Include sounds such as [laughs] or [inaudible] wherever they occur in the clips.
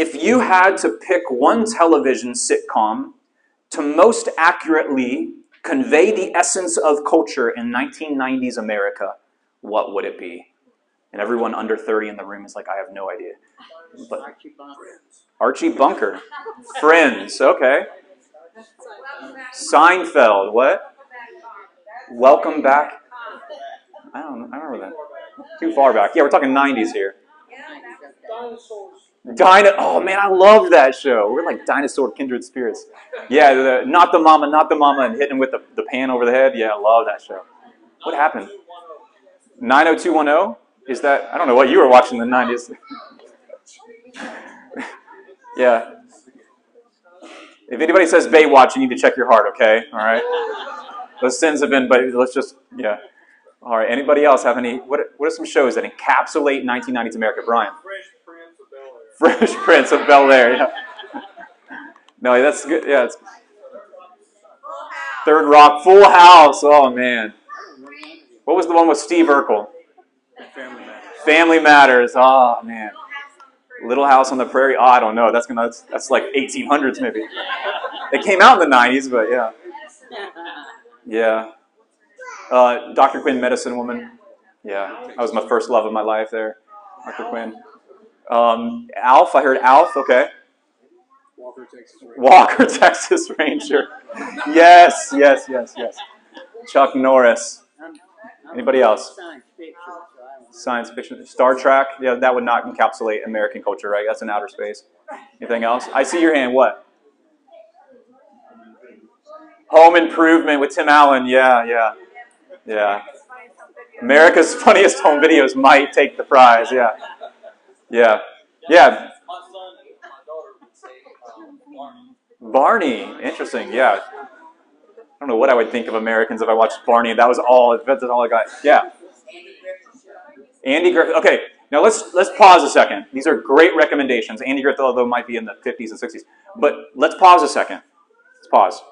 if you had to pick one television sitcom to most accurately convey the essence of culture in 1990s America, what would it be? And everyone under 30 in the room is like, I have no idea. But Archie Bunker. Friends, okay. Seinfeld, what? Welcome back. I don't I remember that. Too far back. Yeah, we're talking 90s here. Dino. Oh man, I loved that show. We're like dinosaur kindred spirits. Yeah, the, not the mama, not the mama, and hitting with the, the pan over the head. Yeah, I love that show. What happened? 90210? Is that? I don't know what you were watching in the 90s. [laughs] yeah. If anybody says Baywatch, you need to check your heart, okay? All right? Those sins have been, but let's just, yeah. All right, anybody else have any? What, what are some shows that encapsulate 1990s America? Brian. Fresh Prince of Bel Air. Yeah. No, that's good. Yeah. It's, Third Rock, Full House. Oh man. What was the one with Steve Urkel? Family Matters. Family Matters. Oh man. Little House on the Prairie. Oh, I don't know. That's gonna. That's, that's like 1800s maybe. It came out in the 90s, but yeah. Yeah. Uh, Dr. Quinn, Medicine Woman. Yeah, that was my first love of my life there. Dr. Quinn. Um, Alf, I heard Alf. Okay. Walker, Texas Ranger. Walker, [laughs] Texas Ranger. Yes, yes, yes, yes. Chuck Norris. Anybody else? Science fiction, so I don't. Science fiction. Star Trek. Yeah, that would not encapsulate American culture, right? That's in outer space. Anything else? I see your hand. What? Home Improvement with Tim Allen. Yeah, yeah, yeah. America's [laughs] funniest home videos might take the prize. Yeah, yeah, yeah. My son and my daughter would say Barney. Barney. Interesting. Yeah. I don't know what I would think of Americans if I watched Barney. That was all. That's all I got. Yeah. Andy Griffith. Okay, now let's let's pause a second. These are great recommendations. Andy Griffith, although might be in the 50s and 60s, but let's pause a second. Let's pause.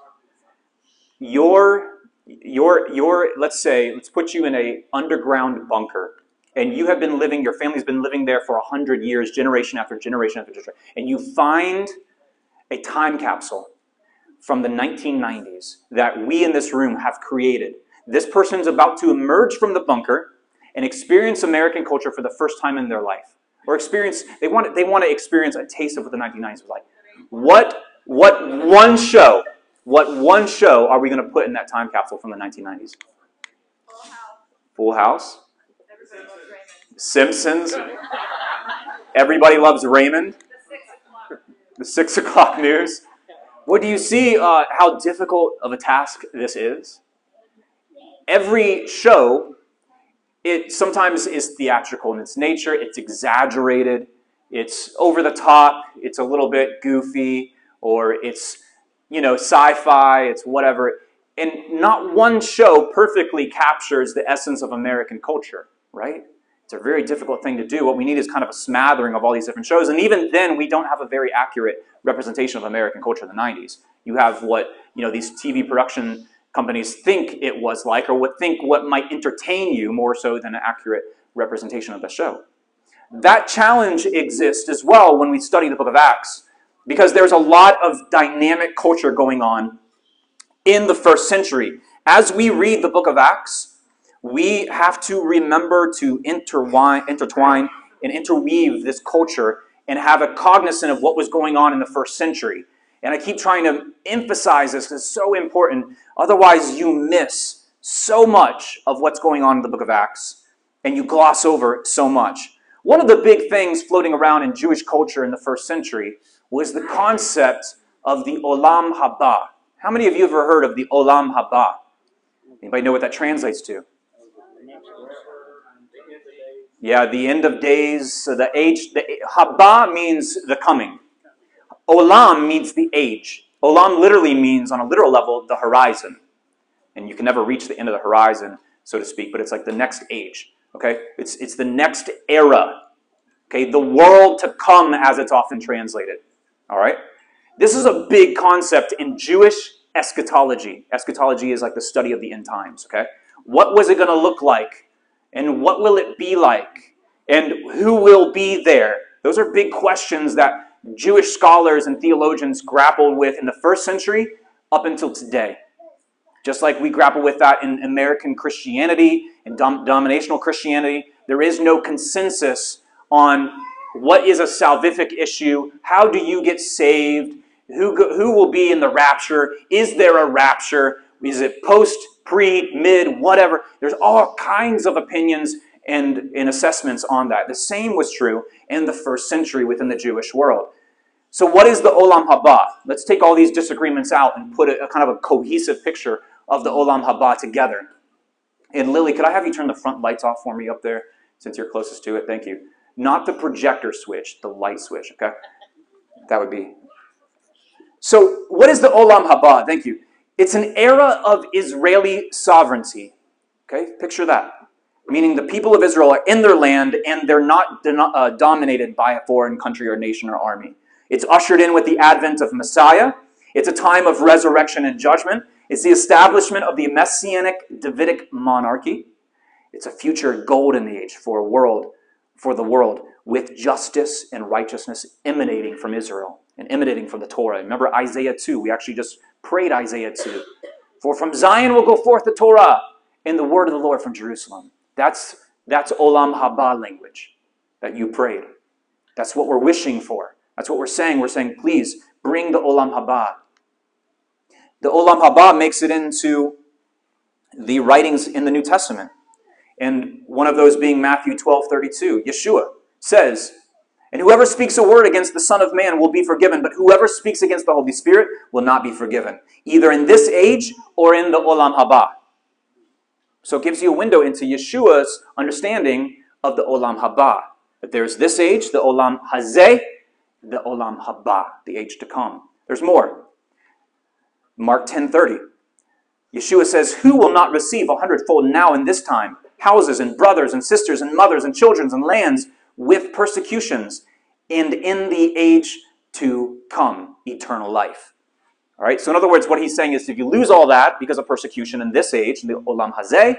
Your your your let's say let's put you in a underground bunker, and you have been living. Your family's been living there for hundred years, generation after generation after generation, and you find a time capsule from the 1990s that we in this room have created. This person's about to emerge from the bunker and experience American culture for the first time in their life. Or experience, they want, they want to experience a taste of what the 1990s was like. What, what one show, what one show are we going to put in that time capsule from the 1990s? Full House. Simpsons. Everybody loves Raymond. The six o'clock news. What do you see uh, how difficult of a task this is? Every show, it sometimes is theatrical in its nature, it's exaggerated, it's over the top, it's a little bit goofy, or it's, you know, sci-fi, it's whatever. And not one show perfectly captures the essence of American culture, right? It's a very difficult thing to do. What we need is kind of a smattering of all these different shows. And even then, we don't have a very accurate representation of American culture in the 90s. You have what, you know, these TV production companies think it was like or what think what might entertain you more so than an accurate representation of the show. That challenge exists as well when we study the book of Acts because there's a lot of dynamic culture going on in the first century. As we read the book of Acts, we have to remember to intertwine, intertwine and interweave this culture and have a cognizant of what was going on in the first century. And I keep trying to emphasize this because it's so important. Otherwise, you miss so much of what's going on in the book of Acts and you gloss over so much. One of the big things floating around in Jewish culture in the first century was the concept of the Olam Haba. How many of you have ever heard of the Olam Haba? Anybody know what that translates to? Yeah, the end of days, the age, the Haba means the coming. Olam means the age. Olam literally means, on a literal level, the horizon. And you can never reach the end of the horizon, so to speak, but it's like the next age. Okay? It's, it's the next era. Okay? The world to come, as it's often translated. All right? This is a big concept in Jewish eschatology. Eschatology is like the study of the end times. Okay? What was it going to look like? And what will it be like? And who will be there? Those are big questions that Jewish scholars and theologians grappled with in the first century up until today. Just like we grapple with that in American Christianity and dom- dominational Christianity, there is no consensus on what is a salvific issue, how do you get saved, who, who will be in the rapture, is there a rapture, is it post, pre, mid, whatever. There's all kinds of opinions and, and assessments on that. The same was true in the first century within the Jewish world. So, what is the Olam Haba? Let's take all these disagreements out and put a, a kind of a cohesive picture of the Olam Haba together. And Lily, could I have you turn the front lights off for me up there since you're closest to it? Thank you. Not the projector switch, the light switch, okay? That would be. So, what is the Olam Haba? Thank you. It's an era of Israeli sovereignty. Okay, picture that. Meaning the people of Israel are in their land and they're not uh, dominated by a foreign country or nation or army. It's ushered in with the advent of Messiah. It's a time of resurrection and judgment. It's the establishment of the messianic Davidic monarchy. It's a future golden age for world, for the world, with justice and righteousness emanating from Israel and emanating from the Torah. Remember Isaiah 2. We actually just prayed Isaiah 2. For from Zion will go forth the Torah and the word of the Lord from Jerusalem. That's, that's Olam Haba language that you prayed. That's what we're wishing for. That's what we're saying. We're saying, please bring the Olam Haba. The Olam Haba makes it into the writings in the New Testament. And one of those being Matthew 12 32. Yeshua says, And whoever speaks a word against the Son of Man will be forgiven, but whoever speaks against the Holy Spirit will not be forgiven, either in this age or in the Olam Haba. So it gives you a window into Yeshua's understanding of the Olam Haba. That there's this age, the Olam Hazeh, the Olam Haba, the age to come. There's more. Mark 10:30. Yeshua says, "Who will not receive a hundredfold now in this time houses and brothers and sisters and mothers and children and lands with persecutions and in the age to come eternal life?" All right? So in other words, what he's saying is if you lose all that because of persecution in this age, in the Olam Hazeh,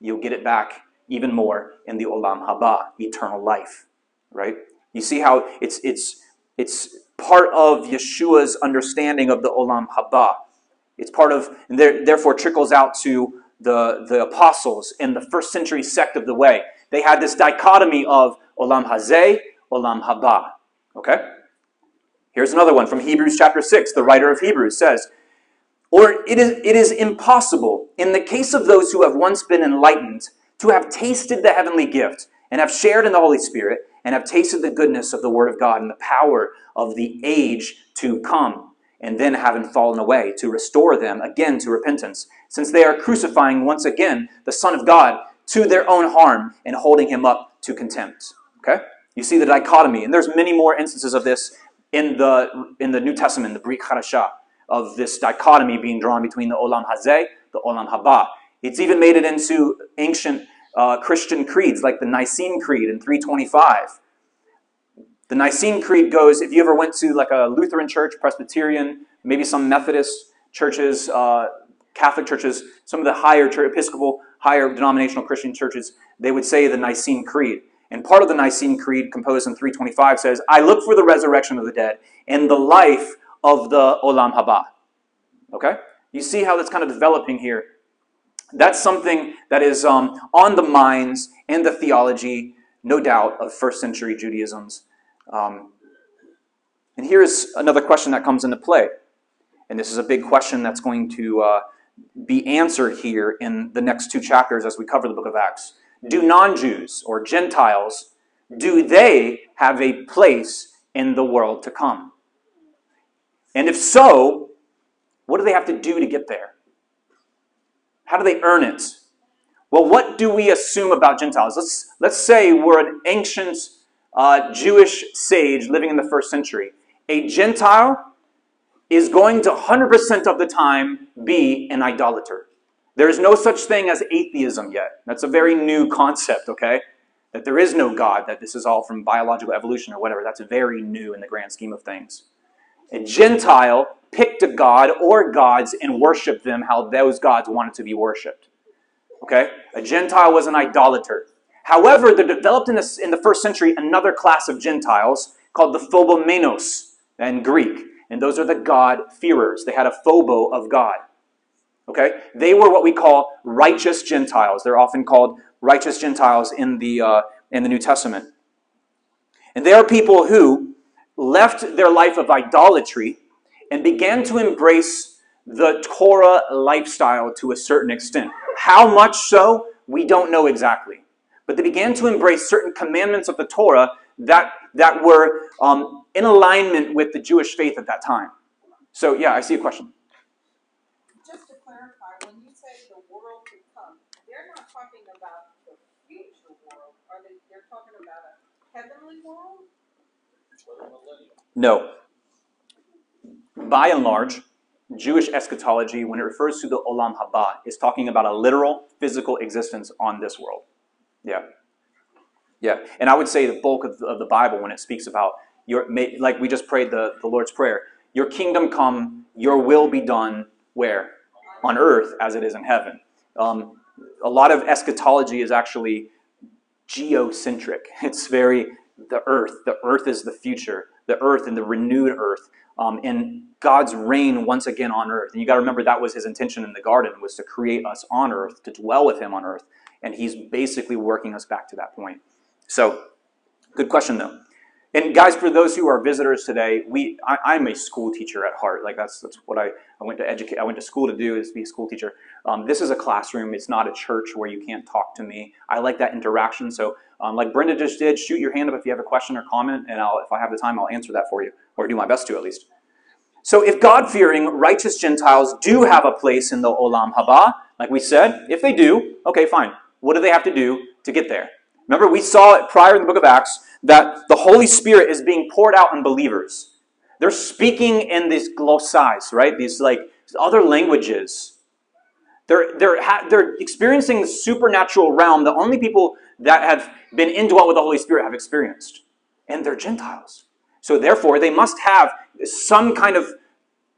you'll get it back even more in the Olam Haba, eternal life. Right? You see how it's it's it's part of Yeshua's understanding of the Olam Haba. It's part of, and there, therefore trickles out to the, the apostles in the first century sect of the way. They had this dichotomy of Olam Hazeh, Olam Haba. Okay? Here's another one from Hebrews chapter 6. The writer of Hebrews says, Or it is, it is impossible, in the case of those who have once been enlightened, to have tasted the heavenly gift and have shared in the Holy Spirit and have tasted the goodness of the Word of God and the power of the age to come, and then having fallen away, to restore them again to repentance, since they are crucifying once again the Son of God to their own harm and holding him up to contempt. Okay? You see the dichotomy, and there's many more instances of this in the in the New Testament, the Brit Hadashah, of this dichotomy being drawn between the Olam Hazeh, the Olam Haba. It's even made it into ancient uh, Christian creeds like the Nicene Creed in 325. The Nicene Creed goes, if you ever went to like a Lutheran church, Presbyterian, maybe some Methodist churches, uh, Catholic churches, some of the higher church, Episcopal, higher denominational Christian churches, they would say the Nicene Creed. And part of the Nicene Creed, composed in 325, says, I look for the resurrection of the dead and the life of the Olam Haba. Okay? You see how that's kind of developing here that's something that is um, on the minds and the theology, no doubt, of first century Judaism's. Um, and here's another question that comes into play. And this is a big question that's going to uh, be answered here in the next two chapters as we cover the book of Acts. Do non Jews or Gentiles, do they have a place in the world to come? And if so, what do they have to do to get there? How do they earn it? Well, what do we assume about Gentiles? Let's, let's say we're an ancient uh, Jewish sage living in the first century. A Gentile is going to 100% of the time be an idolater. There is no such thing as atheism yet. That's a very new concept, okay? That there is no God, that this is all from biological evolution or whatever. That's very new in the grand scheme of things. A Gentile picked a god or gods and worshiped them how those gods wanted to be worshipped. Okay? A Gentile was an idolater. However, there developed in the, in the first century another class of Gentiles called the phobomenos in Greek. And those are the God-fearers. They had a phobo of God. Okay? They were what we call righteous Gentiles. They're often called righteous Gentiles in the, uh, in the New Testament. And they are people who left their life of idolatry and began to embrace the Torah lifestyle to a certain extent. How much so, we don't know exactly. But they began to embrace certain commandments of the Torah that, that were um, in alignment with the Jewish faith at that time. So, yeah, I see a question. Just to clarify, when you say the world to come, they're not talking about the future world, are they, they're talking about a heavenly world? For the millennium. No. By and large, Jewish eschatology, when it refers to the Olam Haba, is talking about a literal physical existence on this world. Yeah. Yeah. And I would say the bulk of the, of the Bible, when it speaks about your, like we just prayed the, the Lord's Prayer, your kingdom come, your will be done where? On earth as it is in heaven. Um, a lot of eschatology is actually geocentric. [laughs] It's very the earth. The earth is the future. The earth and the renewed earth. Um, and God's reign once again on earth. And you got to remember that was his intention in the garden was to create us on earth, to dwell with him on earth. And he's basically working us back to that point. So, good question though. And guys, for those who are visitors today, we I, I'm a school teacher at heart. Like that's that's what I, I went to educate. I went to school to do is be a school teacher. Um, this is a classroom. It's not a church where you can't talk to me. I like that interaction. So, um, like Brenda just did, shoot your hand up if you have a question or comment, and I'll, if I have the time, I'll answer that for you, or do my best to at least. So, if God-fearing righteous Gentiles do have a place in the Olam Haba, like we said, if they do, okay, fine. What do they have to do to get there? Remember, we saw it prior in the book of Acts that the Holy Spirit is being poured out on believers. They're speaking in these glossais, right? These like other languages. They're, they're, ha- they're experiencing the supernatural realm that only people that have been indwelt with the Holy Spirit have experienced. And they're Gentiles. So therefore, they must have some kind of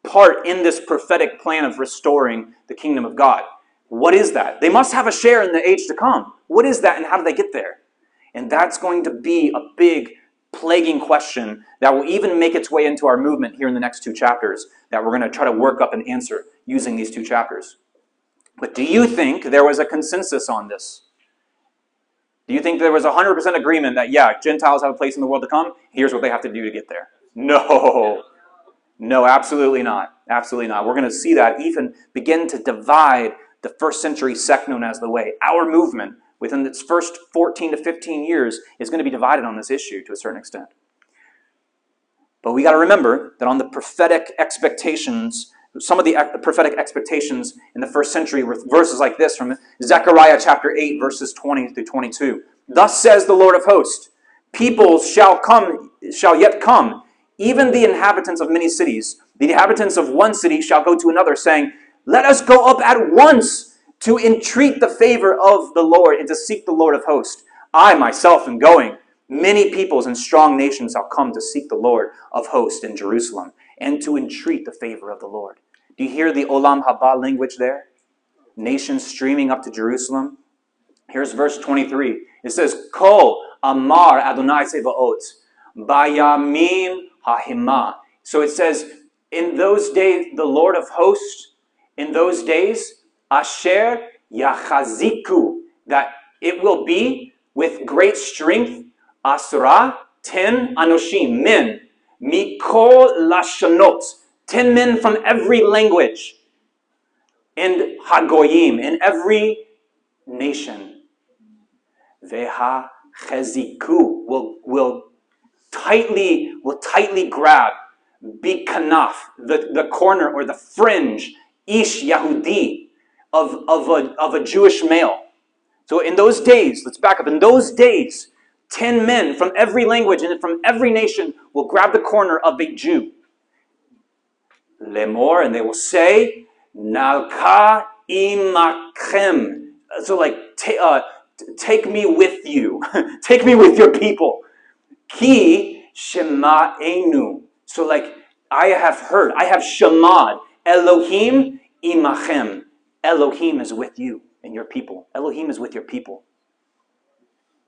part in this prophetic plan of restoring the kingdom of God. What is that? They must have a share in the age to come. What is that and how do they get there? And that's going to be a big plaguing question that will even make its way into our movement here in the next two chapters that we're going to try to work up and answer using these two chapters. But do you think there was a consensus on this? Do you think there was 100% agreement that, yeah, Gentiles have a place in the world to come? Here's what they have to do to get there? No. No, absolutely not. Absolutely not. We're going to see that even begin to divide the first century sect known as the Way. Our movement within its first 14 to 15 years is going to be divided on this issue to a certain extent. But we got to remember that on the prophetic expectations, some of the prophetic expectations in the first century were verses like this from Zechariah chapter 8, verses 20 through 22. Thus says the Lord of hosts, peoples shall come, shall yet come, even the inhabitants of many cities. The inhabitants of one city shall go to another, saying, Let us go up at once to entreat the favor of the Lord and to seek the Lord of hosts. I myself am going. Many peoples and strong nations shall come to seek the Lord of hosts in Jerusalem and to entreat the favor of the Lord. Do you hear the Olam Haba language there? Nations streaming up to Jerusalem. Here's verse 23. It says, Kol Amar Adonai Sebaot, Bayamim Hahima. So it says, in those days, the Lord of hosts, in those days, Asher Yachaziku, that it will be with great strength, Asra, ten Anoshim, men, Mikol Lashonot, ten men from every language, and Hagoyim, in every nation. Veha Cheziku will, will tightly, will tightly grab Bikanaf, the, the corner or the fringe, Ish Yahudi, of, of, a, of a Jewish male. So in those days, let's back up, in those days, 10 men from every language and from every nation will grab the corner of a Jew. Lemor, and they will say, Nalka imakrem. So like, uh, take me with you. [laughs] take me with your people. Ki shema shema'enu. So like, I have heard, I have shamad. Elohim imachem. Elohim is with you and your people. Elohim is with your people.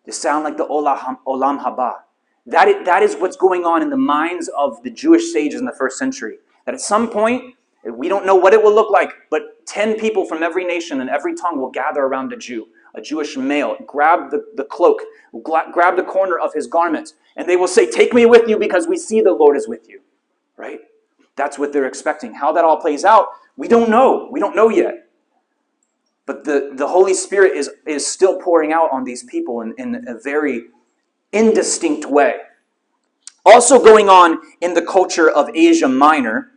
They sound like the Olam, Haba. That is, that is what's going on in the minds of the Jewish sages in the first century. That at some point, we don't know what it will look like, but 10 people from every nation and every tongue will gather around a Jew, a Jewish male, grab the, the cloak, grab the corner of his garment, and they will say, Take me with you because we see the Lord is with you. Right? That's what they're expecting. How that all plays out, we don't know. We don't know yet. But the, the Holy Spirit is, is still pouring out on these people in, in a very indistinct way. Also, going on in the culture of Asia Minor,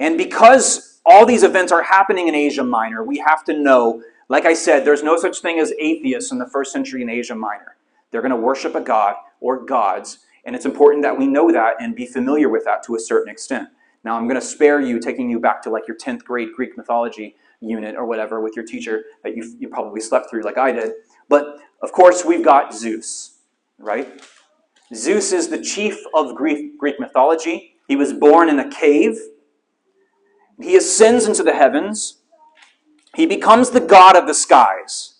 and because all these events are happening in Asia Minor, we have to know, like I said, there's no such thing as atheists in the first century in Asia Minor. They're going to worship a god or gods, and it's important that we know that and be familiar with that to a certain extent. Now, I'm going to spare you taking you back to like your 10th grade Greek mythology unit or whatever with your teacher that you, you probably slept through like I did. But of course, we've got Zeus, right? Zeus is the chief of Greek, Greek mythology. He was born in a cave. He ascends into the heavens. He becomes the god of the skies.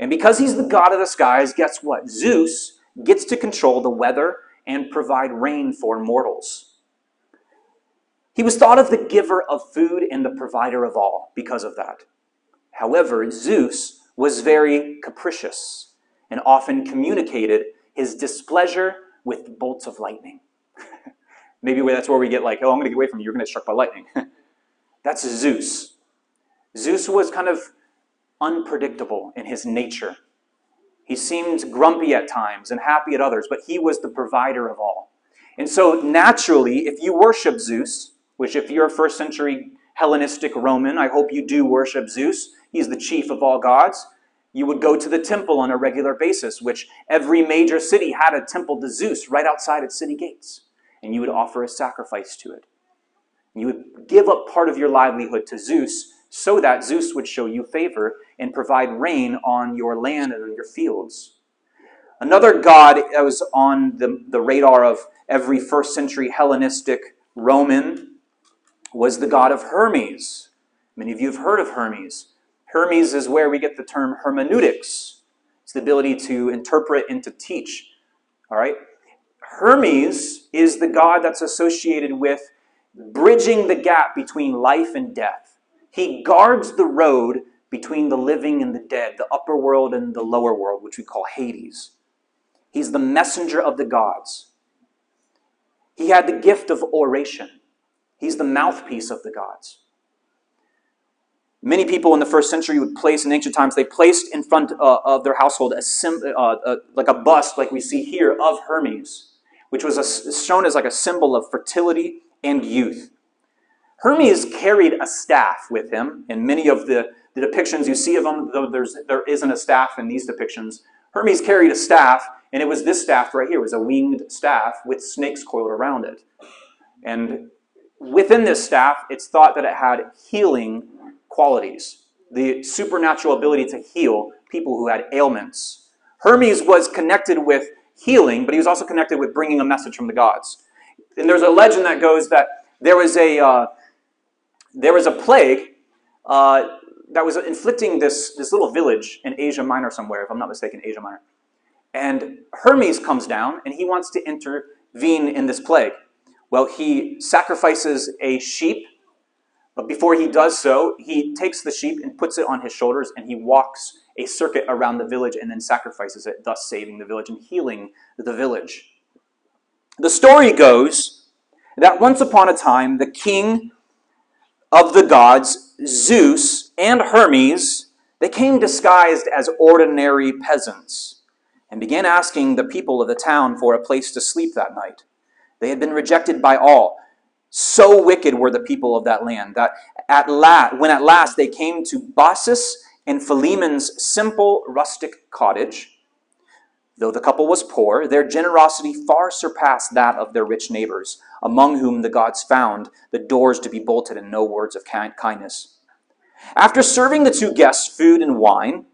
And because he's the god of the skies, guess what? Zeus gets to control the weather and provide rain for mortals. He was thought of the giver of food and the provider of all because of that. However, Zeus was very capricious and often communicated his displeasure with bolts of lightning. [laughs] Maybe that's where we get like, oh, I'm going to get away from you, you're going to get struck by lightning. [laughs] that's Zeus. Zeus was kind of unpredictable in his nature. He seemed grumpy at times and happy at others, but he was the provider of all. And so, naturally, if you worship Zeus, which, if you're a first century Hellenistic Roman, I hope you do worship Zeus. He's the chief of all gods. You would go to the temple on a regular basis, which every major city had a temple to Zeus right outside its city gates. And you would offer a sacrifice to it. You would give up part of your livelihood to Zeus so that Zeus would show you favor and provide rain on your land and on your fields. Another god that was on the, the radar of every first century Hellenistic Roman was the god of Hermes. Many of you have heard of Hermes. Hermes is where we get the term hermeneutics. It's the ability to interpret and to teach. All right? Hermes is the god that's associated with bridging the gap between life and death. He guards the road between the living and the dead, the upper world and the lower world, which we call Hades. He's the messenger of the gods. He had the gift of oration. He's the mouthpiece of the gods. Many people in the first century would place in ancient times, they placed in front uh, of their household a sim, uh, uh, like a bust, like we see here, of Hermes, which was a, shown as like a symbol of fertility and youth. Hermes carried a staff with him, and many of the, the depictions you see of him, though there's, there isn't a staff in these depictions, Hermes carried a staff, and it was this staff right here. It was a winged staff with snakes coiled around it. And within this staff, it's thought that it had healing qualities, the supernatural ability to heal people who had ailments. Hermes was connected with healing, but he was also connected with bringing a message from the gods. And there's a legend that goes that there was a uh, there was a plague uh, that was inflicting this this little village in Asia Minor somewhere, if I'm not mistaken, Asia Minor. And Hermes comes down and he wants to intervene in this plague. Well, he sacrifices a sheep, but before he does so, he takes the sheep and puts it on his shoulders and he walks a circuit around the village and then sacrifices it, thus saving the village and healing the village. The story goes that once upon a time, the king of the gods, Zeus and Hermes, they came disguised as ordinary peasants and began asking the people of the town for a place to sleep that night. They had been rejected by all. So wicked were the people of that land that at last, when at last they came to Baucis and Philemon's simple rustic cottage, though the couple was poor, their generosity far surpassed that of their rich neighbors, among whom the gods found the doors to be bolted and no words of kindness. After serving the two guests food and wine,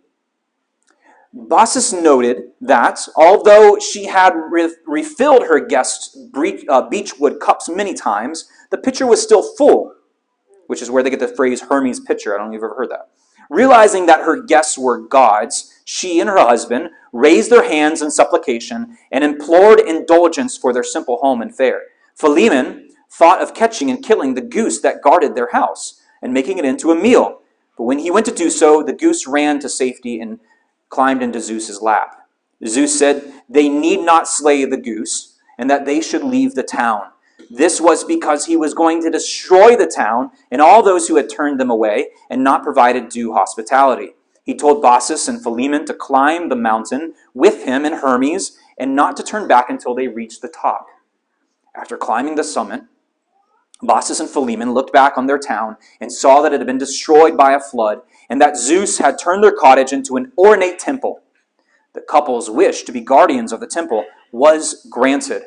Baucis noted that although she had re- refilled her guests' uh, beechwood cups many times, the pitcher was still full, which is where they get the phrase Hermes pitcher. I don't know if you've ever heard that. Realizing that her guests were gods, she and her husband raised their hands in supplication and implored indulgence for their simple home and fare. Philemon thought of catching and killing the goose that guarded their house and making it into a meal. But when he went to do so, the goose ran to safety and climbed into Zeus's lap. Zeus said, They need not slay the goose, and that they should leave the town. This was because he was going to destroy the town and all those who had turned them away and not provided due hospitality. He told Baucis and Philemon to climb the mountain with him and Hermes and not to turn back until they reached the top. After climbing the summit, Baucis and Philemon looked back on their town and saw that it had been destroyed by a flood and that Zeus had turned their cottage into an ornate temple. The couple's wish to be guardians of the temple was granted.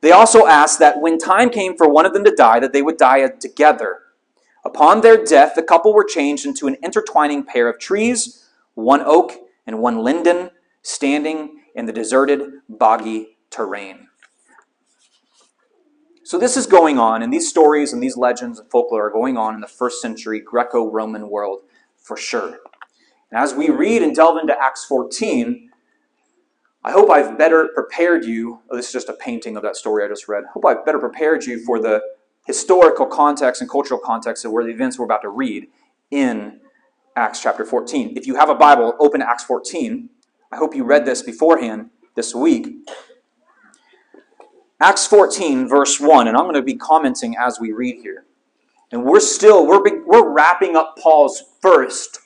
They also asked that when time came for one of them to die, that they would die together. Upon their death, the couple were changed into an intertwining pair of trees, one oak and one linden, standing in the deserted, boggy terrain. So, this is going on, and these stories and these legends and folklore are going on in the first century Greco Roman world for sure. And as we read and delve into Acts 14, I hope I've better prepared you. Oh, this is just a painting of that story I just read. I hope I've better prepared you for the historical context and cultural context of where the events we're about to read in Acts chapter 14. If you have a Bible, open Acts 14. I hope you read this beforehand this week. Acts 14, verse 1, and I'm going to be commenting as we read here. And we're still, we're, we're wrapping up Paul's first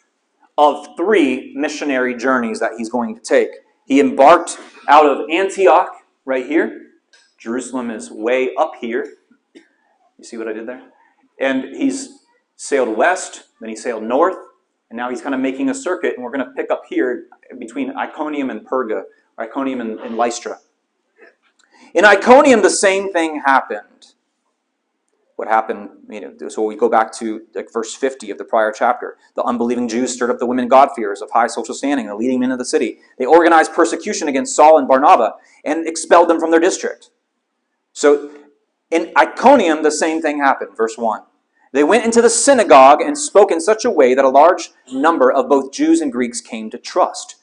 of three missionary journeys that he's going to take. He embarked out of Antioch, right here. Jerusalem is way up here. You see what I did there? And he's sailed west, then he sailed north, and now he's kind of making a circuit, and we're going to pick up here between Iconium and Perga, Iconium and, and Lystra. In Iconium, the same thing happened what happened, you know, so we go back to like verse 50 of the prior chapter. The unbelieving Jews stirred up the women God-fearers of high social standing, the leading men of the city. They organized persecution against Saul and Barnabas and expelled them from their district. So in Iconium, the same thing happened. Verse 1. They went into the synagogue and spoke in such a way that a large number of both Jews and Greeks came to trust.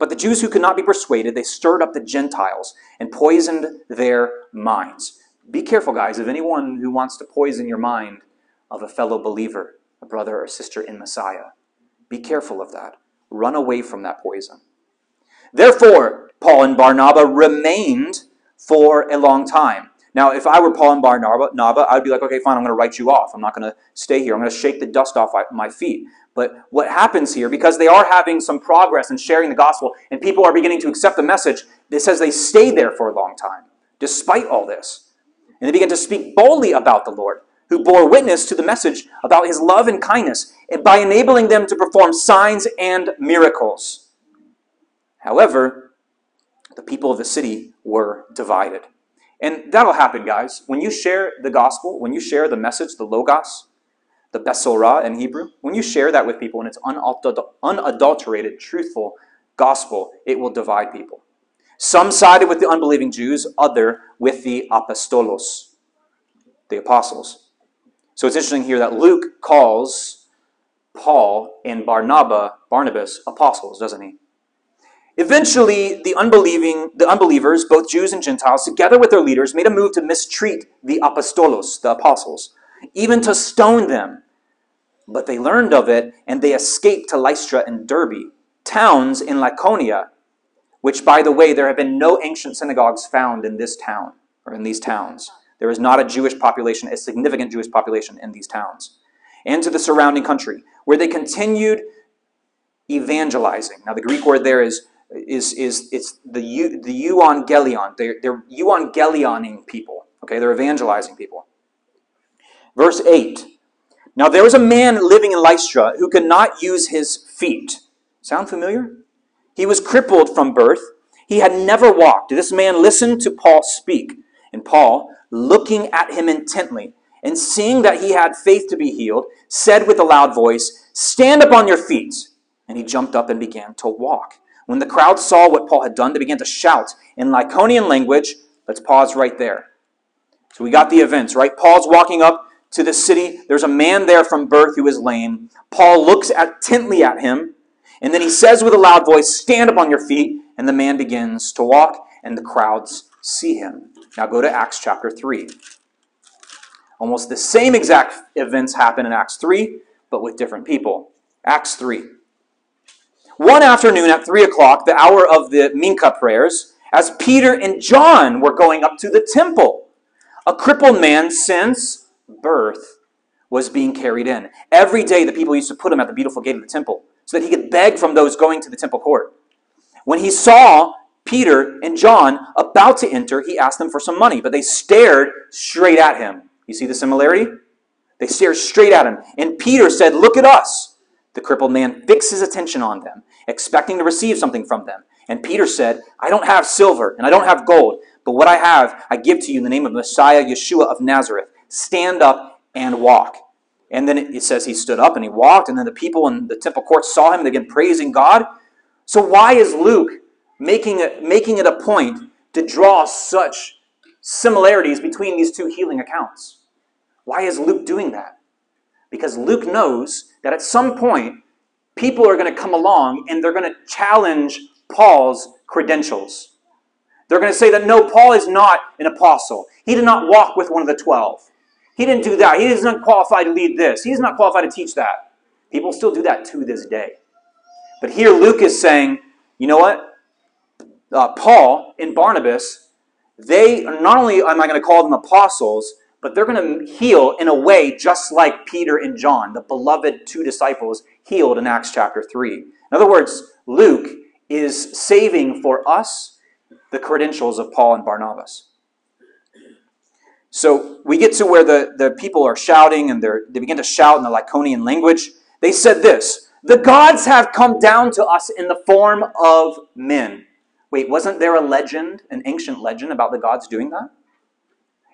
But the Jews who could not be persuaded, they stirred up the Gentiles and poisoned their minds be careful, guys, of anyone who wants to poison your mind of a fellow believer, a brother or sister in Messiah. Be careful of that. Run away from that poison. Therefore, Paul and Barnabas remained for a long time. Now, if I were Paul and Barnabas, I'd be like, okay, fine, I'm going to write you off. I'm not going to stay here. I'm going to shake the dust off my feet. But what happens here, because they are having some progress in sharing the gospel and people are beginning to accept the message, it says they stayed there for a long time, despite all this. And they began to speak boldly about the Lord, who bore witness to the message about his love and kindness and by enabling them to perform signs and miracles. However, the people of the city were divided. And that'll happen, guys. When you share the gospel, when you share the message, the logos, the besorah in Hebrew, when you share that with people and it's unadulterated, truthful gospel, it will divide people. Some sided with the unbelieving Jews, other with the apostolos, the apostles. So it's interesting here that Luke calls Paul and Barnabas, Barnabas apostles, doesn't he? Eventually, the unbelieving, the unbelievers, both Jews and Gentiles, together with their leaders, made a move to mistreat the apostolos, the apostles, even to stone them. But they learned of it and they escaped to Lystra and Derbe, towns in Lycaonia which, by the way, there have been no ancient synagogues found in this town or in these towns. There is not a Jewish population, a significant Jewish population in these towns, and to the surrounding country, where they continued evangelizing. Now, the Greek word there is is is it's the the euangelion. They're, they're euangelioning people. Okay, they're evangelizing people. Verse eight. Now there was a man living in Lystra who could not use his feet. Sound familiar? He was crippled from birth. He had never walked. This man listened to Paul speak. And Paul, looking at him intently and seeing that he had faith to be healed, said with a loud voice, Stand up on your feet. And he jumped up and began to walk. When the crowd saw what Paul had done, they began to shout in Lycaonian language. Let's pause right there. So we got the events, right? Paul's walking up to the city. There's a man there from birth who is lame. Paul looks intently at him And then he says with a loud voice, Stand up on your feet. And the man begins to walk, and the crowds see him. Now go to Acts chapter 3. Almost the same exact events happen in Acts 3, but with different people. Acts 3. One afternoon at 3 o'clock, the hour of the Mincha prayers, as Peter and John were going up to the temple, a crippled man since birth was being carried in. Every day, the people used to put him at the beautiful gate of the temple so that he could beg from those going to the temple court. When he saw Peter and John about to enter, he asked them for some money, but they stared straight at him. You see the similarity? They stared straight at him. And Peter said, Look at us. The crippled man fixed his attention on them, expecting to receive something from them. And Peter said, I don't have silver and I don't have gold, but what I have I give to you in the name of Messiah Yeshua of Nazareth. Stand up and walk. And then it says he stood up and he walked, and then the people in the temple court saw him and began praising God. So why is Luke making it, making it a point to draw such similarities between these two healing accounts? Why is Luke doing that? Because Luke knows that at some point, people are going to come along and they're going to challenge Paul's credentials. They're going to say that no, Paul is not an apostle. He did not walk with one of the twelve. He didn't do that. He is not qualified to lead this. He is not qualified to teach that. People still do that to this day. But here Luke is saying, you know what? Uh, Paul and Barnabas, they not only am I going to call them apostles, but they're going to heal in a way just like Peter and John, the beloved two disciples, healed in Acts chapter 3. In other words, Luke is saving for us the credentials of Paul and Barnabas. So we get to where the, the people are shouting and they begin to shout in the Lycaonian language. They said this The gods have come down to us in the form of men. Wait, wasn't there a legend, an ancient legend about the gods doing that?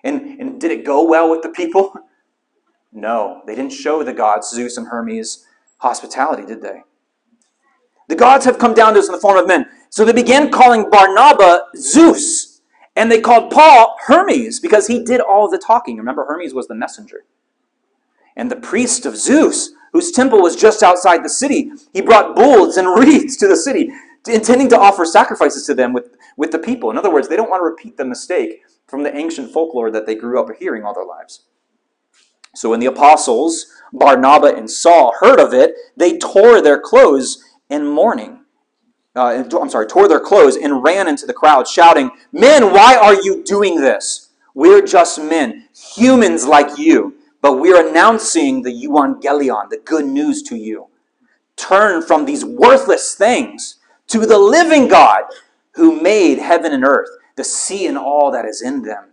And, and did it go well with the people? [laughs] No, they didn't show the gods, Zeus and Hermes, hospitality, did they? The gods have come down to us in the form of men. So they began calling Barnabas Zeus, and they called Paul Hermes because he did all the talking. Remember, Hermes was the messenger. And the priest of Zeus, whose temple was just outside the city, he brought bulls and [laughs] wreaths to the city, intending to offer sacrifices to them with, with the people. In other words, they don't want to repeat the mistake from the ancient folklore that they grew up hearing all their lives. So when the apostles, Barnabas and Saul, heard of it, they tore their clothes in mourning. Uh, I'm sorry, tore their clothes and ran into the crowd, shouting, Men, why are you doing this? We're just men, humans like you, but we're announcing the Evangelion, the good news to you. Turn from these worthless things to the living God who made heaven and earth, the sea and all that is in them.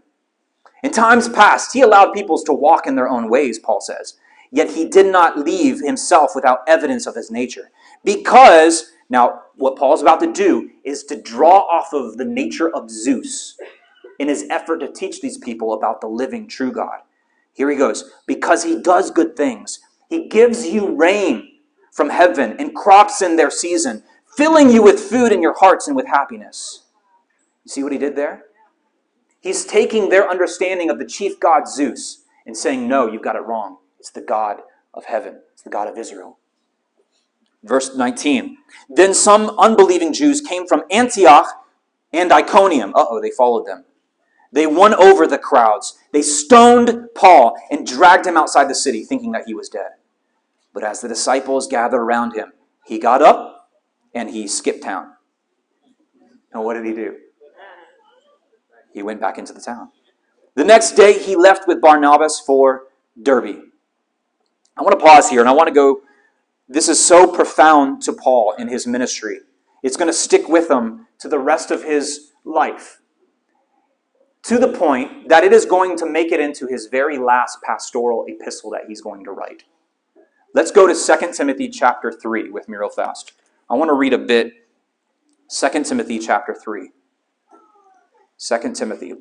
In times past, he allowed peoples to walk in their own ways, Paul says. Yet he did not leave himself without evidence of his nature. Because, now, what Paul's about to do is to draw off of the nature of Zeus in his effort to teach these people about the living true God. Here he goes. Because he does good things, he gives you rain from heaven and crops in their season, filling you with food in your hearts and with happiness. You see what he did there? He's taking their understanding of the chief god Zeus and saying, No, you've got it wrong. It's the God of heaven, it's the God of Israel. Verse 19. Then some unbelieving Jews came from Antioch and Iconium. Uh oh, they followed them. They won over the crowds. They stoned Paul and dragged him outside the city, thinking that he was dead. But as the disciples gathered around him, he got up and he skipped town. And what did he do? He went back into the town. The next day, he left with Barnabas for Derbe. I want to pause here and I want to go. This is so profound to Paul in his ministry. It's going to stick with him to the rest of his life. To the point that it is going to make it into his very last pastoral epistle that he's going to write. Let's go to 2 Timothy chapter 3 with me real fast. I want to read a bit. 2 Timothy chapter 3. 2 Timothy.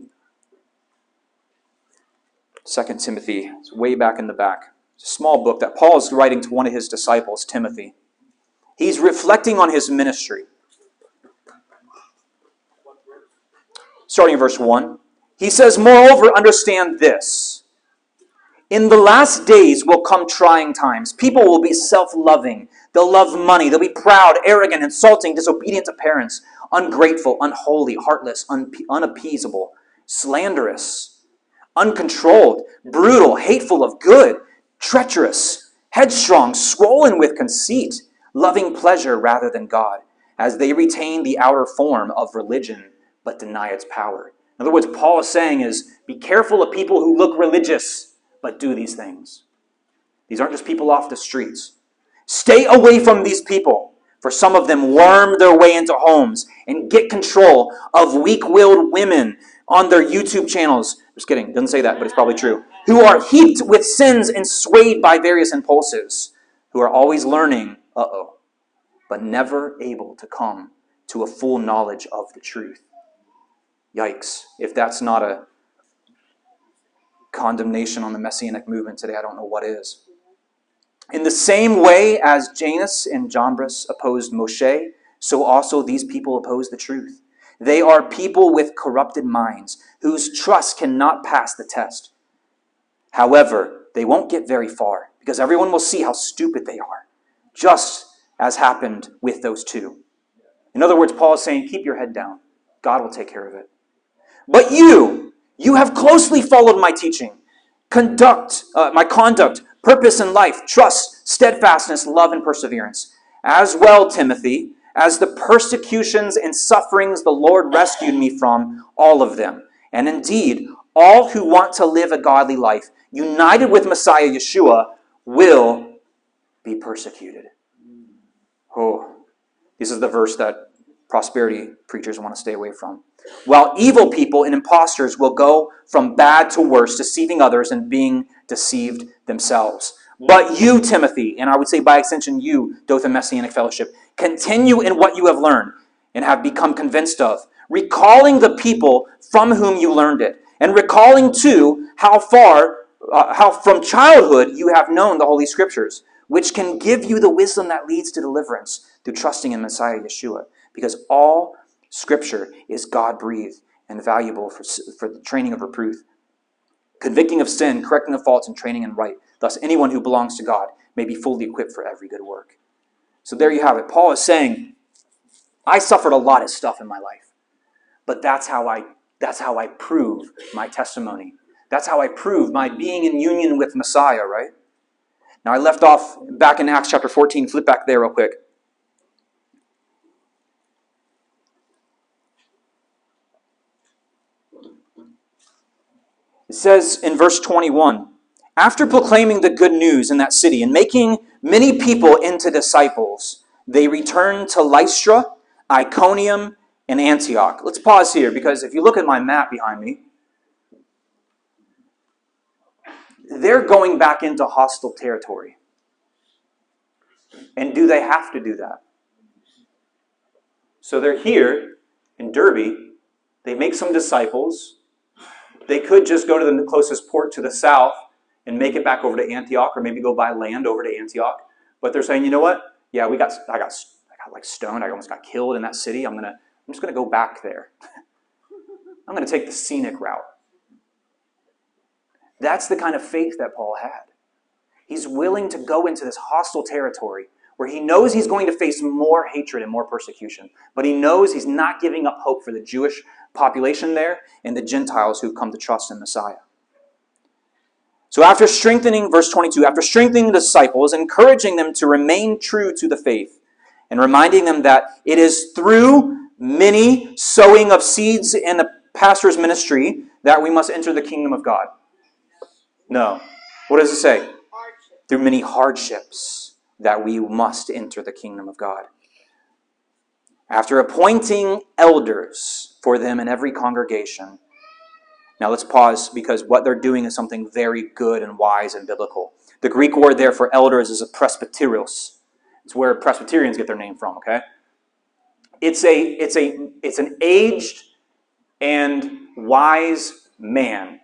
2 Timothy. It's way back in the back. Small book that Paul is writing to one of his disciples, Timothy. He's reflecting on his ministry. Starting in verse 1. He says, Moreover, understand this. In the last days will come trying times. People will be self loving. They'll love money. They'll be proud, arrogant, insulting, disobedient to parents, ungrateful, unholy, heartless, un- unappeasable, slanderous, uncontrolled, brutal, hateful of good, treacherous, headstrong, swollen with conceit, loving pleasure rather than God, as they retain the outer form of religion but deny its power. In other words, Paul is saying is be careful of people who look religious but do these things. These aren't just people off the streets. Stay away from these people, for some of them worm their way into homes and get control of weak willed women on their YouTube channels. Just kidding, doesn't say that, but it's probably true. Who are heaped with sins and swayed by various impulses, who are always learning, uh oh, but never able to come to a full knowledge of the truth. Yikes. If that's not a condemnation on the messianic movement today, I don't know what is. In the same way as Jannes and Jambres opposed Moshe, so also these people oppose the truth. They are people with corrupted minds whose trust cannot pass the test. However, they won't get very far because everyone will see how stupid they are, just as happened with those two. In other words, Paul is saying, keep your head down. God will take care of it. But you, you have closely followed my teaching, conduct, uh, my conduct, purpose in life, trust, steadfastness, love, and perseverance. As well, Timothy, as the persecutions and sufferings the Lord rescued me from, all of them. And indeed, all who want to live a godly life, united with Messiah Yeshua, will be persecuted. Oh, this is the verse that prosperity preachers want to stay away from. While evil people and impostors will go from bad to worse, deceiving others and being deceived themselves. But you, Timothy, and I would say by extension you, Dothan Messianic Fellowship, continue in what you have learned and have become convinced of, recalling the people from whom you learned it, and recalling too how far, uh, how from childhood you have known the Holy Scriptures, which can give you the wisdom that leads to deliverance through trusting in Messiah Yeshua. Because all Scripture is God breathed and valuable for, for the training of reproof, convicting of sin, correcting of faults, and training in right. Thus, anyone who belongs to God may be fully equipped for every good work. So there you have it. Paul is saying, I suffered a lot of stuff in my life, but that's how I that's how I prove my testimony. That's how I prove my being in union with Messiah, right? Now I left off back in Acts chapter 14. Flip back there real quick. It says in verse 21 After proclaiming the good news in that city and making many people into disciples, they returned to Lystra, Iconium, and Antioch. Let's pause here because if you look at my map behind me, they're going back into hostile territory. And do they have to do that? So they're here in Derbe. They make some disciples. They could just go to the closest port to the south and make it back over to Antioch, or maybe go by land over to Antioch. But they're saying, you know what? Yeah, we got, I got, I got like stoned. I almost got killed in that city. I'm gonna, I'm just gonna go back there. [laughs] I'm gonna take the scenic route. That's the kind of faith that Paul had. He's willing to go into this hostile territory where he knows he's going to face more hatred and more persecution, but he knows he's not giving up hope for the Jewish population there and the Gentiles who've come to trust in Messiah. So, after strengthening, verse 22, after strengthening the disciples, encouraging them to remain true to the faith, and reminding them that it is through many sowing of seeds in the pastor's ministry that we must enter the kingdom of God. No. What does it say? Hardship. Through many hardships that we must enter the kingdom of God. After appointing elders for them in every congregation. Now let's pause because what they're doing is something very good and wise and biblical. The Greek word there for elders is a presbyterios. It's where Presbyterians get their name from, okay? It's a it's a it's an aged and wise man.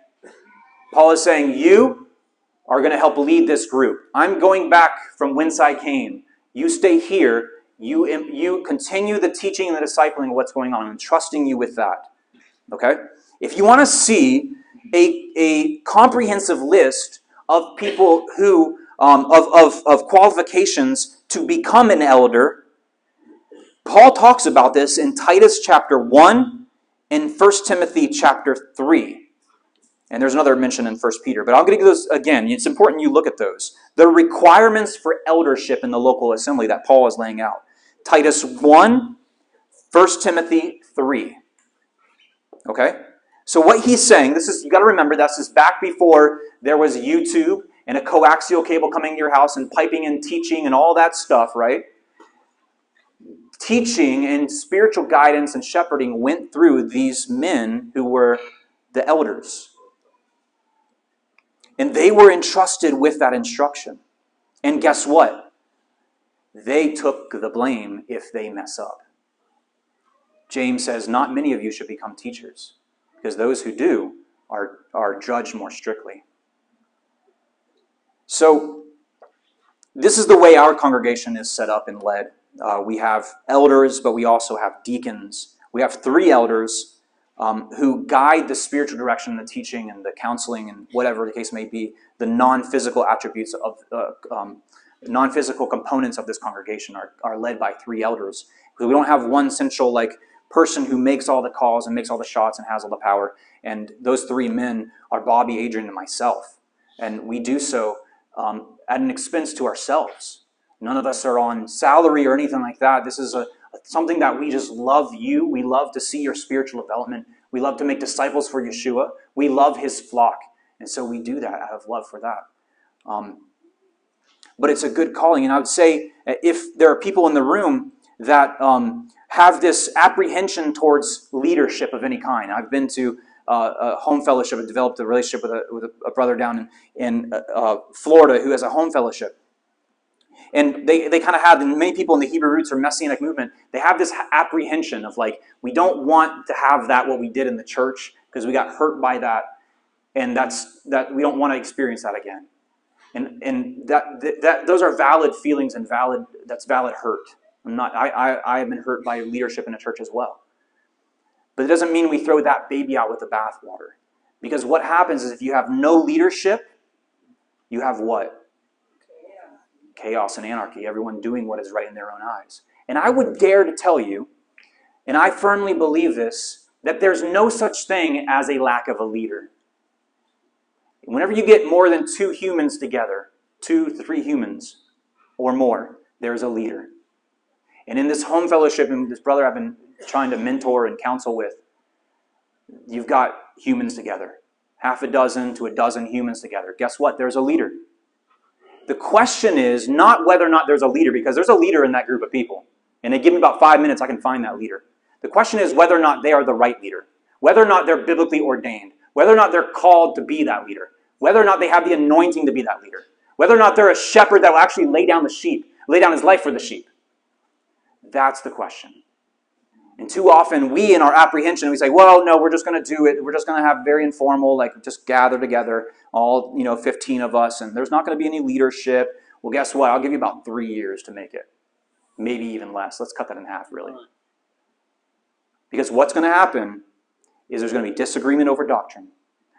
Paul is saying, You are going to help lead this group. I'm going back from whence I came. You stay here. You, you continue the teaching and the discipling of what's going on. I'm trusting you with that. Okay? If you want to see a, a comprehensive list of people who, um, of, of, of qualifications to become an elder. Paul talks about this in Titus chapter 1 and 1 Timothy chapter 3. And there's another mention in 1 Peter, but I'm going to give those again. It's important you look at those. The requirements for eldership in the local assembly that Paul is laying out. Titus 1, 1 Timothy 3. Okay? So what he's saying, this is you got to remember this is back before there was YouTube and a coaxial cable coming to your house and piping and teaching and all that stuff, right? Teaching and spiritual guidance and shepherding went through these men who were the elders. And they were entrusted with that instruction. And guess what? They took the blame if they mess up. James says, Not many of you should become teachers, because those who do are, are judged more strictly. So, this is the way our congregation is set up and led. Uh, we have elders, but we also have deacons. We have three elders um, who guide the spiritual direction, the teaching, and the counseling, and whatever the case may be, the non physical attributes of, uh, um, non physical components of this congregation are, are led by three elders. Because we don't have one central, like, person who makes all the calls and makes all the shots and has all the power. And those three men are Bobby, Adrian, and myself. And we do so um, at an expense to ourselves. None of us are on salary or anything like that. This is a, something that we just love you. We love to see your spiritual development. We love to make disciples for Yeshua. We love his flock. And so we do that out of love for that. Um, but it's a good calling. And I would say if there are people in the room that um, have this apprehension towards leadership of any kind, I've been to uh, a home fellowship and developed a relationship with a, with a brother down in, in uh, Florida who has a home fellowship. And they, they kind of have, and many people in the Hebrew roots or Messianic movement, they have this apprehension of like, we don't want to have that what we did in the church because we got hurt by that. And that's that we don't want to experience that again. And, and that, that those are valid feelings and valid that's valid hurt. I'm not I, I, I have been hurt by leadership in a church as well. But it doesn't mean we throw that baby out with the bathwater. Because what happens is if you have no leadership, you have what? Chaos and anarchy, everyone doing what is right in their own eyes. And I would dare to tell you, and I firmly believe this, that there's no such thing as a lack of a leader. Whenever you get more than two humans together, two, three humans or more, there's a leader. And in this home fellowship, and this brother I've been trying to mentor and counsel with, you've got humans together. Half a dozen to a dozen humans together. Guess what? There's a leader. The question is not whether or not there's a leader, because there's a leader in that group of people. And they give me about five minutes, I can find that leader. The question is whether or not they are the right leader, whether or not they're biblically ordained, whether or not they're called to be that leader, whether or not they have the anointing to be that leader, whether or not they're a shepherd that will actually lay down the sheep, lay down his life for the sheep. That's the question. And too often, we in our apprehension, we say, well, no, we're just going to do it. We're just going to have very informal, like just gather together, all, you know, 15 of us, and there's not going to be any leadership. Well, guess what? I'll give you about three years to make it. Maybe even less. Let's cut that in half, really. Because what's going to happen is there's going to be disagreement over doctrine.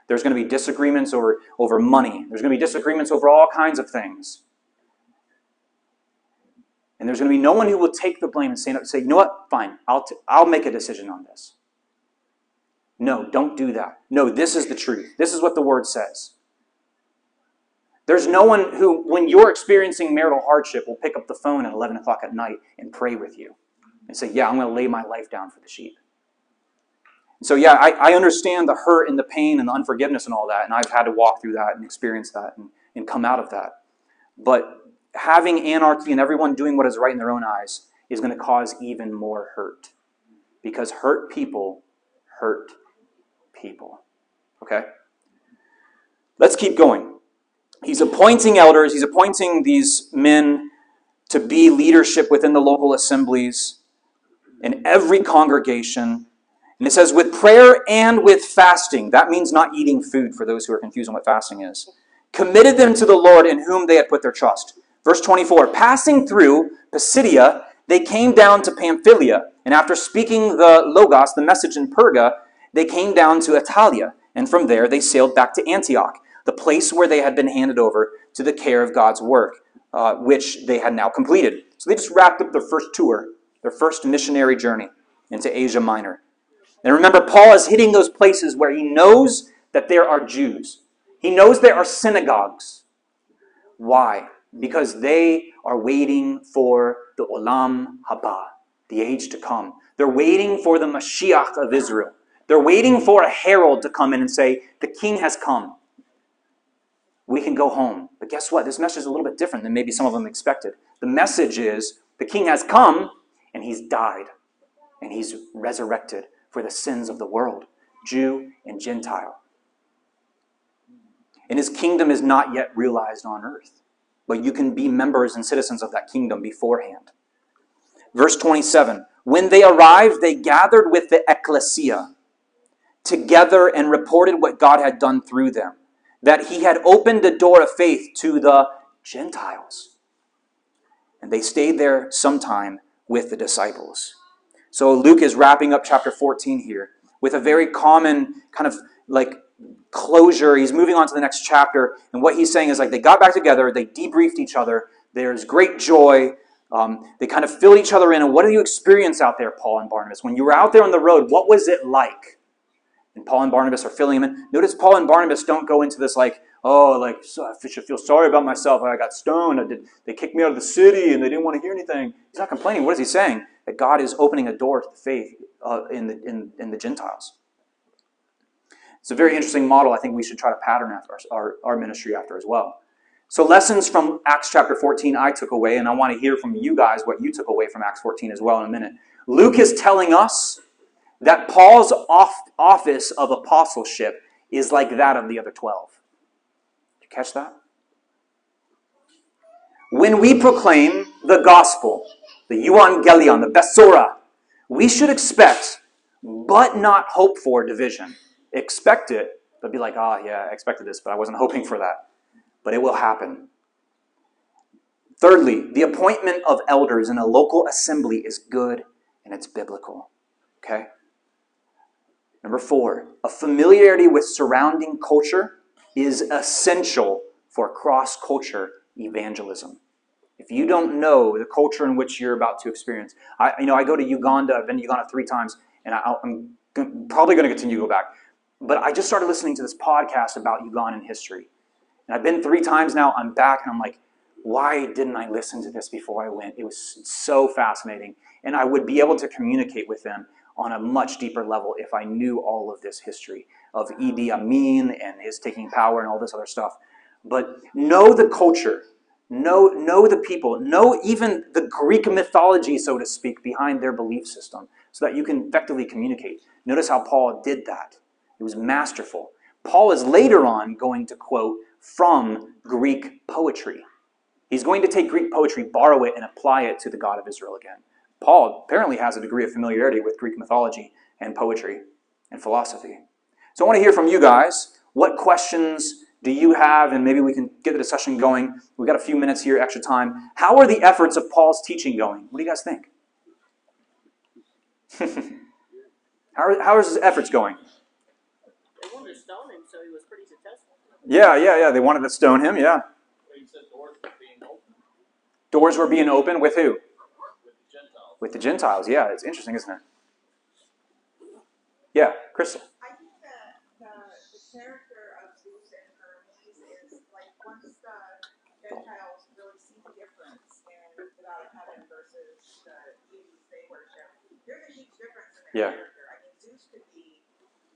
There's going to be disagreements over, over money. There's going to be disagreements over all kinds of things. And there's going to be no one who will take the blame and say, say you know what, fine, I'll, t- I'll make a decision on this. No, don't do that. No, this is the truth. This is what the word says. There's no one who, when you're experiencing marital hardship, will pick up the phone at 11 o'clock at night and pray with you and say, Yeah, I'm going to lay my life down for the sheep. So, yeah, I, I understand the hurt and the pain and the unforgiveness and all that, and I've had to walk through that and experience that and, and come out of that. But having anarchy and everyone doing what is right in their own eyes is going to cause even more hurt. Because hurt people hurt people. Okay? Let's keep going. He's appointing elders, he's appointing these men to be leadership within the local assemblies in every congregation. And it says, with prayer and with fasting. That means not eating food for those who are confused on what fasting is. Committed them to the Lord in whom they had put their trust. Verse 24 Passing through Pisidia, they came down to Pamphylia, and after speaking the Logos, the message in Perga, they came down to Attalia, and from there they sailed back to Antioch. the place where they had been handed over to the care of God's work, uh, which they had now completed. So they just wrapped up their first tour, their first missionary journey into Asia Minor. And remember, Paul is hitting those places where he knows that there are Jews. He knows there are synagogues. Why? Because they are waiting for the Olam Haba, the age to come. They're waiting for the Mashiach of Israel. They're waiting for a herald to come in and say, The king has come. We can go home. But guess what? This message is a little bit different than maybe some of them expected. The message is the king has come and he's died and he's resurrected for the sins of the world, Jew and Gentile. And his kingdom is not yet realized on earth, but you can be members and citizens of that kingdom beforehand. Verse 27 When they arrived, they gathered with the ecclesia together and reported what God had done through them, that he had opened the door of faith to the Gentiles. And they stayed there some time with the disciples. So Luke is wrapping up chapter 14 here with a very common kind of like closure. He's moving on to the next chapter. And what he's saying is like they got back together, they debriefed each other, there's great joy. Um, they kind of filled each other in. And what do you experience out there, Paul and Barnabas? When you were out there on the road, what was it like? And Paul and Barnabas are filling him in. Notice Paul and Barnabas don't go into this like, oh, like so I should feel sorry about myself. I got stoned. I did, they kicked me out of the city and they didn't want to hear anything. He's not complaining. What is he saying? That God is opening a door to faith uh, in, the, in, in the Gentiles. It's a very interesting model I think we should try to pattern after our, our ministry after as well. So, lessons from Acts chapter 14 I took away, and I want to hear from you guys what you took away from Acts 14 as well in a minute. Luke is telling us that Paul's off, office of apostleship is like that of the other 12. Did you catch that? When we proclaim the gospel, the euangelion, the besora, we should expect, but not hope for division. Expect it, but be like, ah, oh, yeah, I expected this, but I wasn't [laughs] hoping for that. But it will happen. Thirdly, the appointment of elders in a local assembly is good and it's biblical. Okay? Number four, a familiarity with surrounding culture is essential for cross culture evangelism. If you don't know the culture in which you're about to experience, I, you know, I go to Uganda. I've been to Uganda three times, and I, am probably going to continue to go back. But I just started listening to this podcast about Ugandan history, and I've been three times now. I'm back, and I'm like, why didn't I listen to this before I went? It was so fascinating, and I would be able to communicate with them on a much deeper level if I knew all of this history of Idi Amin and his taking power and all this other stuff. But know the culture, know, know the people, know even the Greek mythology, so to speak, behind their belief system so that you can effectively communicate. Notice how Paul did that. It was masterful. Paul is later on going to quote from Greek poetry. He's going to take Greek poetry, borrow it, and apply it to the God of Israel again. Paul apparently has a degree of familiarity with Greek mythology and poetry and philosophy. So I want to hear from you guys. What questions do you have? And maybe we can get the discussion going. We've got a few minutes here, extra time. How are the efforts of Paul's teaching going? What do you guys think? [laughs] how, are, how are his efforts going? They wanted to stone him, so he was pretty successful. Yeah, yeah, yeah. They wanted to stone him, yeah. Doors were being open with who? with the Gentiles. Yeah, it's interesting, isn't it? Yeah, Crystal. I think that the, the character of Zeus and Hermes is like once the Gentiles really see the difference in the heaven versus the deities they worship, there's a huge difference in their Yeah. character. I mean, Zeus could be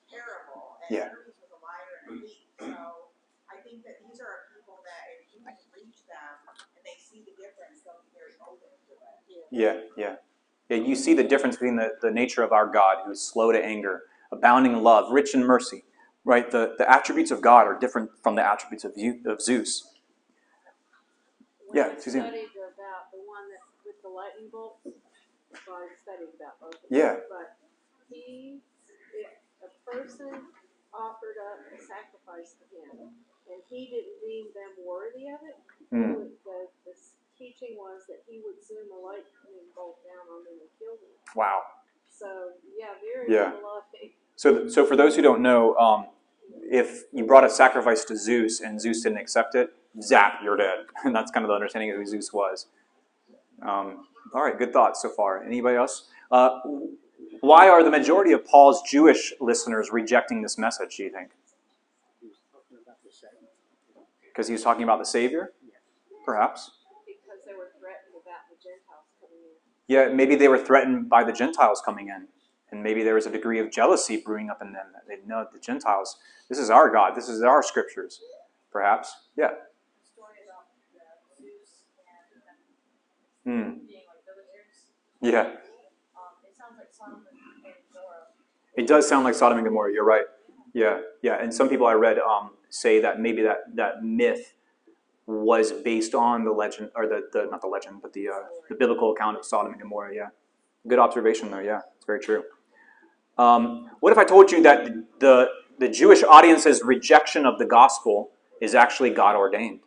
terrible, and Yeah. Hermes was a liar and a thief. So I think that these are people that if you can reach them and they see the difference, they'll be very open to it. Yeah, yeah. Yeah, you see the difference between the, the nature of our God, who is slow to anger, abounding in love, rich in mercy. Right? The, the attributes of God are different from the attributes of, you, of Zeus. Yeah, When I Suzanne. about the one that with the lightning bolts. Well, I studied about both. of them, Yeah. But he, if a person offered up a sacrifice to him, and he didn't deem them worthy of it, Mm. the, the teaching was that he would send the lightning bolt down on them and kill them. Wow. So yeah, very Yeah. loving. So, so for those who don't know, um, if you brought a sacrifice to Zeus and Zeus didn't accept it, zap, you're dead. [laughs] And that's kind of the understanding of who Zeus was. Um, all right, good thoughts so far. Anybody else? Uh, why are the majority of Paul's Jewish listeners rejecting this message, do you think? He was talking about the second. Because he was talking about the Savior? Perhaps. Because they were threatened about the Gentiles coming in. Yeah, maybe they were threatened by the Gentiles coming in. And maybe there was a degree of jealousy brewing up in them that they know the Gentiles, this is our God, this is our scriptures. Perhaps. Yeah. Hmm. Yeah. It does sound like Sodom and Gomorrah. You're right. Yeah, yeah. And some people I read um, say that maybe that, that myth was based on the legend, or the, the not the legend, but the uh, the biblical account of Sodom and Gomorrah. Yeah, good observation there. Yeah, it's very true. Um, what if I told you that the the Jewish audience's rejection of the gospel is actually God ordained?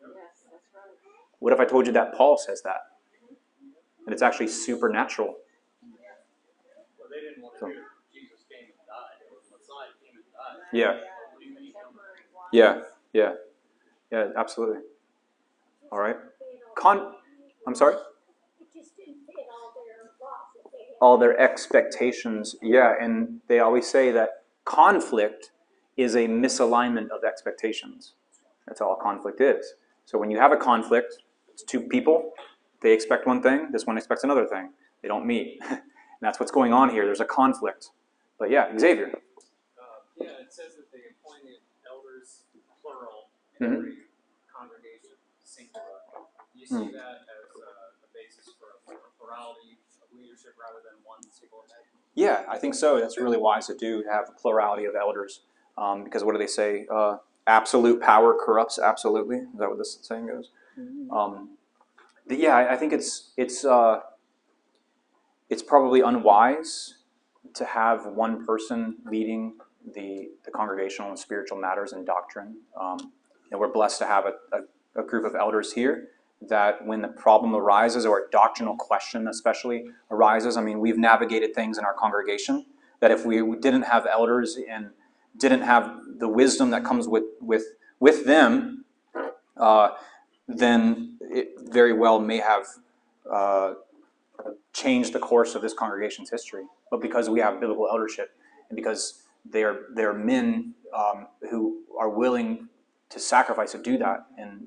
Yes, that's right. What if I told you that Paul says that, and it's actually supernatural? Well, they didn't want to hear Jesus came and died, or Messiah came and died. Yeah. Yeah, yeah, yeah, absolutely. All right. Con, I'm sorry. It just didn't fit all their laws that they had. All their expectations, yeah, and they always say that conflict is a misalignment of expectations. That's all conflict is. So when you have a conflict, it's two people. They expect one thing. This one expects another thing. They don't meet, [laughs] and that's what's going on here. There's a conflict. But yeah, Xavier. Uh, yeah, it says that they appointed elders, plural, Mhm. in every congregation, singular. Do you see Hmm. that as uh, a basis for a plurality of leadership rather than one single head? Yeah, I think so. That's really wise to do, to have a plurality of elders. Um, because what do they say? Uh, absolute power corrupts absolutely. Is that what this saying goes? Um, but yeah, I, I think it's it's uh, it's probably unwise to have one person leading the, the congregational and spiritual matters and doctrine. Um, and we're blessed to have a, a, a group of elders here that when the problem arises or a doctrinal question especially arises, I mean, we've navigated things in our congregation that if we didn't have elders and didn't have the wisdom that comes with, with, with them, uh, then it very well may have uh, changed the course of this congregation's history. But because we have biblical eldership and because they are, they are men um, who are willing to sacrifice to do that and,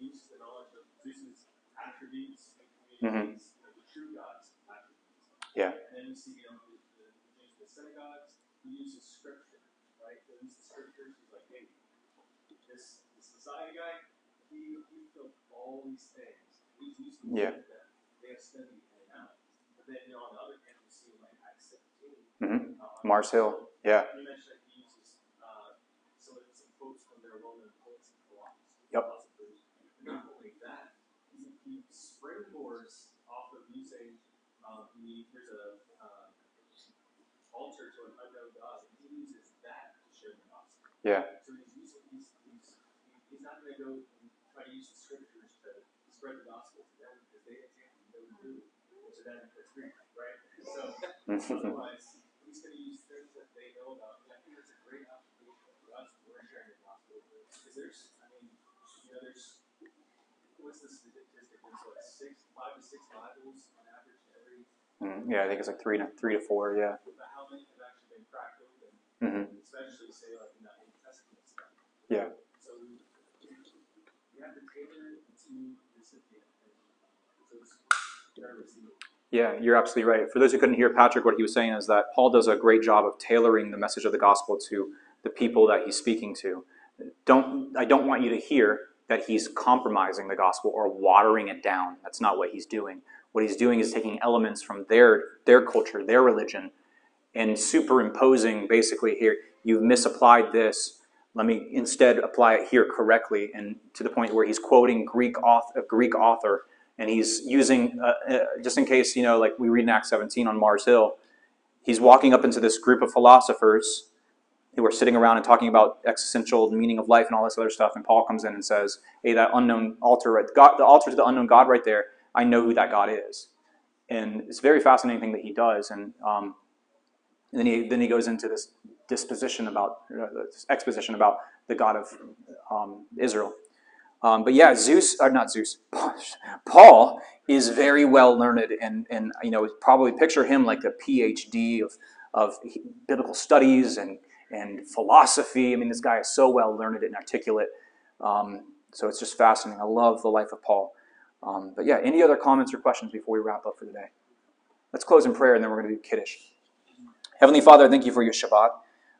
you know, the knowledge of Zeus's attributes and communicates the true God's attributes. Yeah. And then we see, you know, the, the, the, synagogues, he uses scripture, right? He uses scriptures. He's like, hey, this this Messiah guy, he he filled all these things. He's used to Yeah. them. They have studied out. But then, you know, on the other hand, we see like Acts 17. Mhm. uh, Mars Hill. Yeah. You mentioned that he uses uh, some some quotes from their well-known poets and philosophers. Yep. philosophers. Not only that, he, he springboards off of using. Um, he, there's a uh, altar to an unknown god, and he uses that to share the gospel. Yeah. So he's using he's he's he's not going to go and try to use the scriptures to spread the gospel to them because they exactly know who, then it's Greek, right? So [laughs] otherwise, he's going to use things that they know about. And I think that's a great application for us when we're sharing the gospel. Because there's, I mean, you know, there's what's the statistic? There's what six, five to six Bibles on average every. Mm, yeah, I think it's like three to three to four. Yeah. But how many have actually been cracked open? hmm especially say like in that Old Testament stuff. Yeah. So we, we have to tailor to the recipient. And so it's their receiver. Yeah, you're absolutely right. For those who couldn't hear Patrick, what he was saying is that Paul does a great job of tailoring the message of the gospel to the people that he's speaking to. Don't I don't want you to hear that he's compromising the gospel or watering it down. That's not what he's doing. What he's doing is taking elements from their their culture, their religion, and superimposing basically here, you've misapplied this. let me instead apply it here correctly, and to the point where he's quoting Greek author, a Greek author, and he's using uh, uh, just in case you know, like we read in Acts 17 on Mars Hill, he's walking up into this group of philosophers who are sitting around and talking about existential meaning of life and all this other stuff, and Paul comes in and says, "Hey, that unknown altar, right, God, the altar to the unknown God, right there. I know who that God is." And it's a very fascinating thing that he does, and um, and then he then he goes into this disposition about uh, this exposition about the God of um, Israel. Um, but yeah, Zeus or not Zeus, [laughs] Paul is very well learned, and and you know probably picture him like a PhD of of biblical studies and and philosophy. I mean, this guy is so well learned and articulate. Um, so it's just fascinating. I love the life of Paul. Um, but yeah, any other comments or questions before we wrap up for the day? Let's close in prayer, and then we're going to do Kiddush. Heavenly Father, thank you for your Shabbat.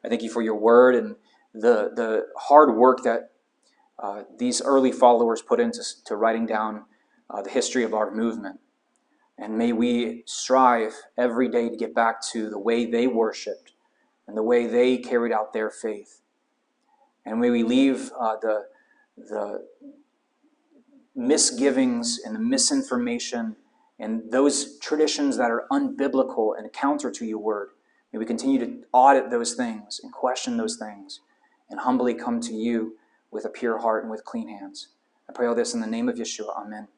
I thank you for your word and the, the hard work that uh, these early followers put into to writing down uh, the history of our movement. And may we strive every day to get back to the way they worshiped and the way they carried out their faith. And may we leave uh, the, the misgivings and the misinformation and those traditions that are unbiblical and counter to your word May we continue to audit those things and question those things and humbly come to you with a pure heart and with clean hands. I pray all this in the name of Yeshua. Amen.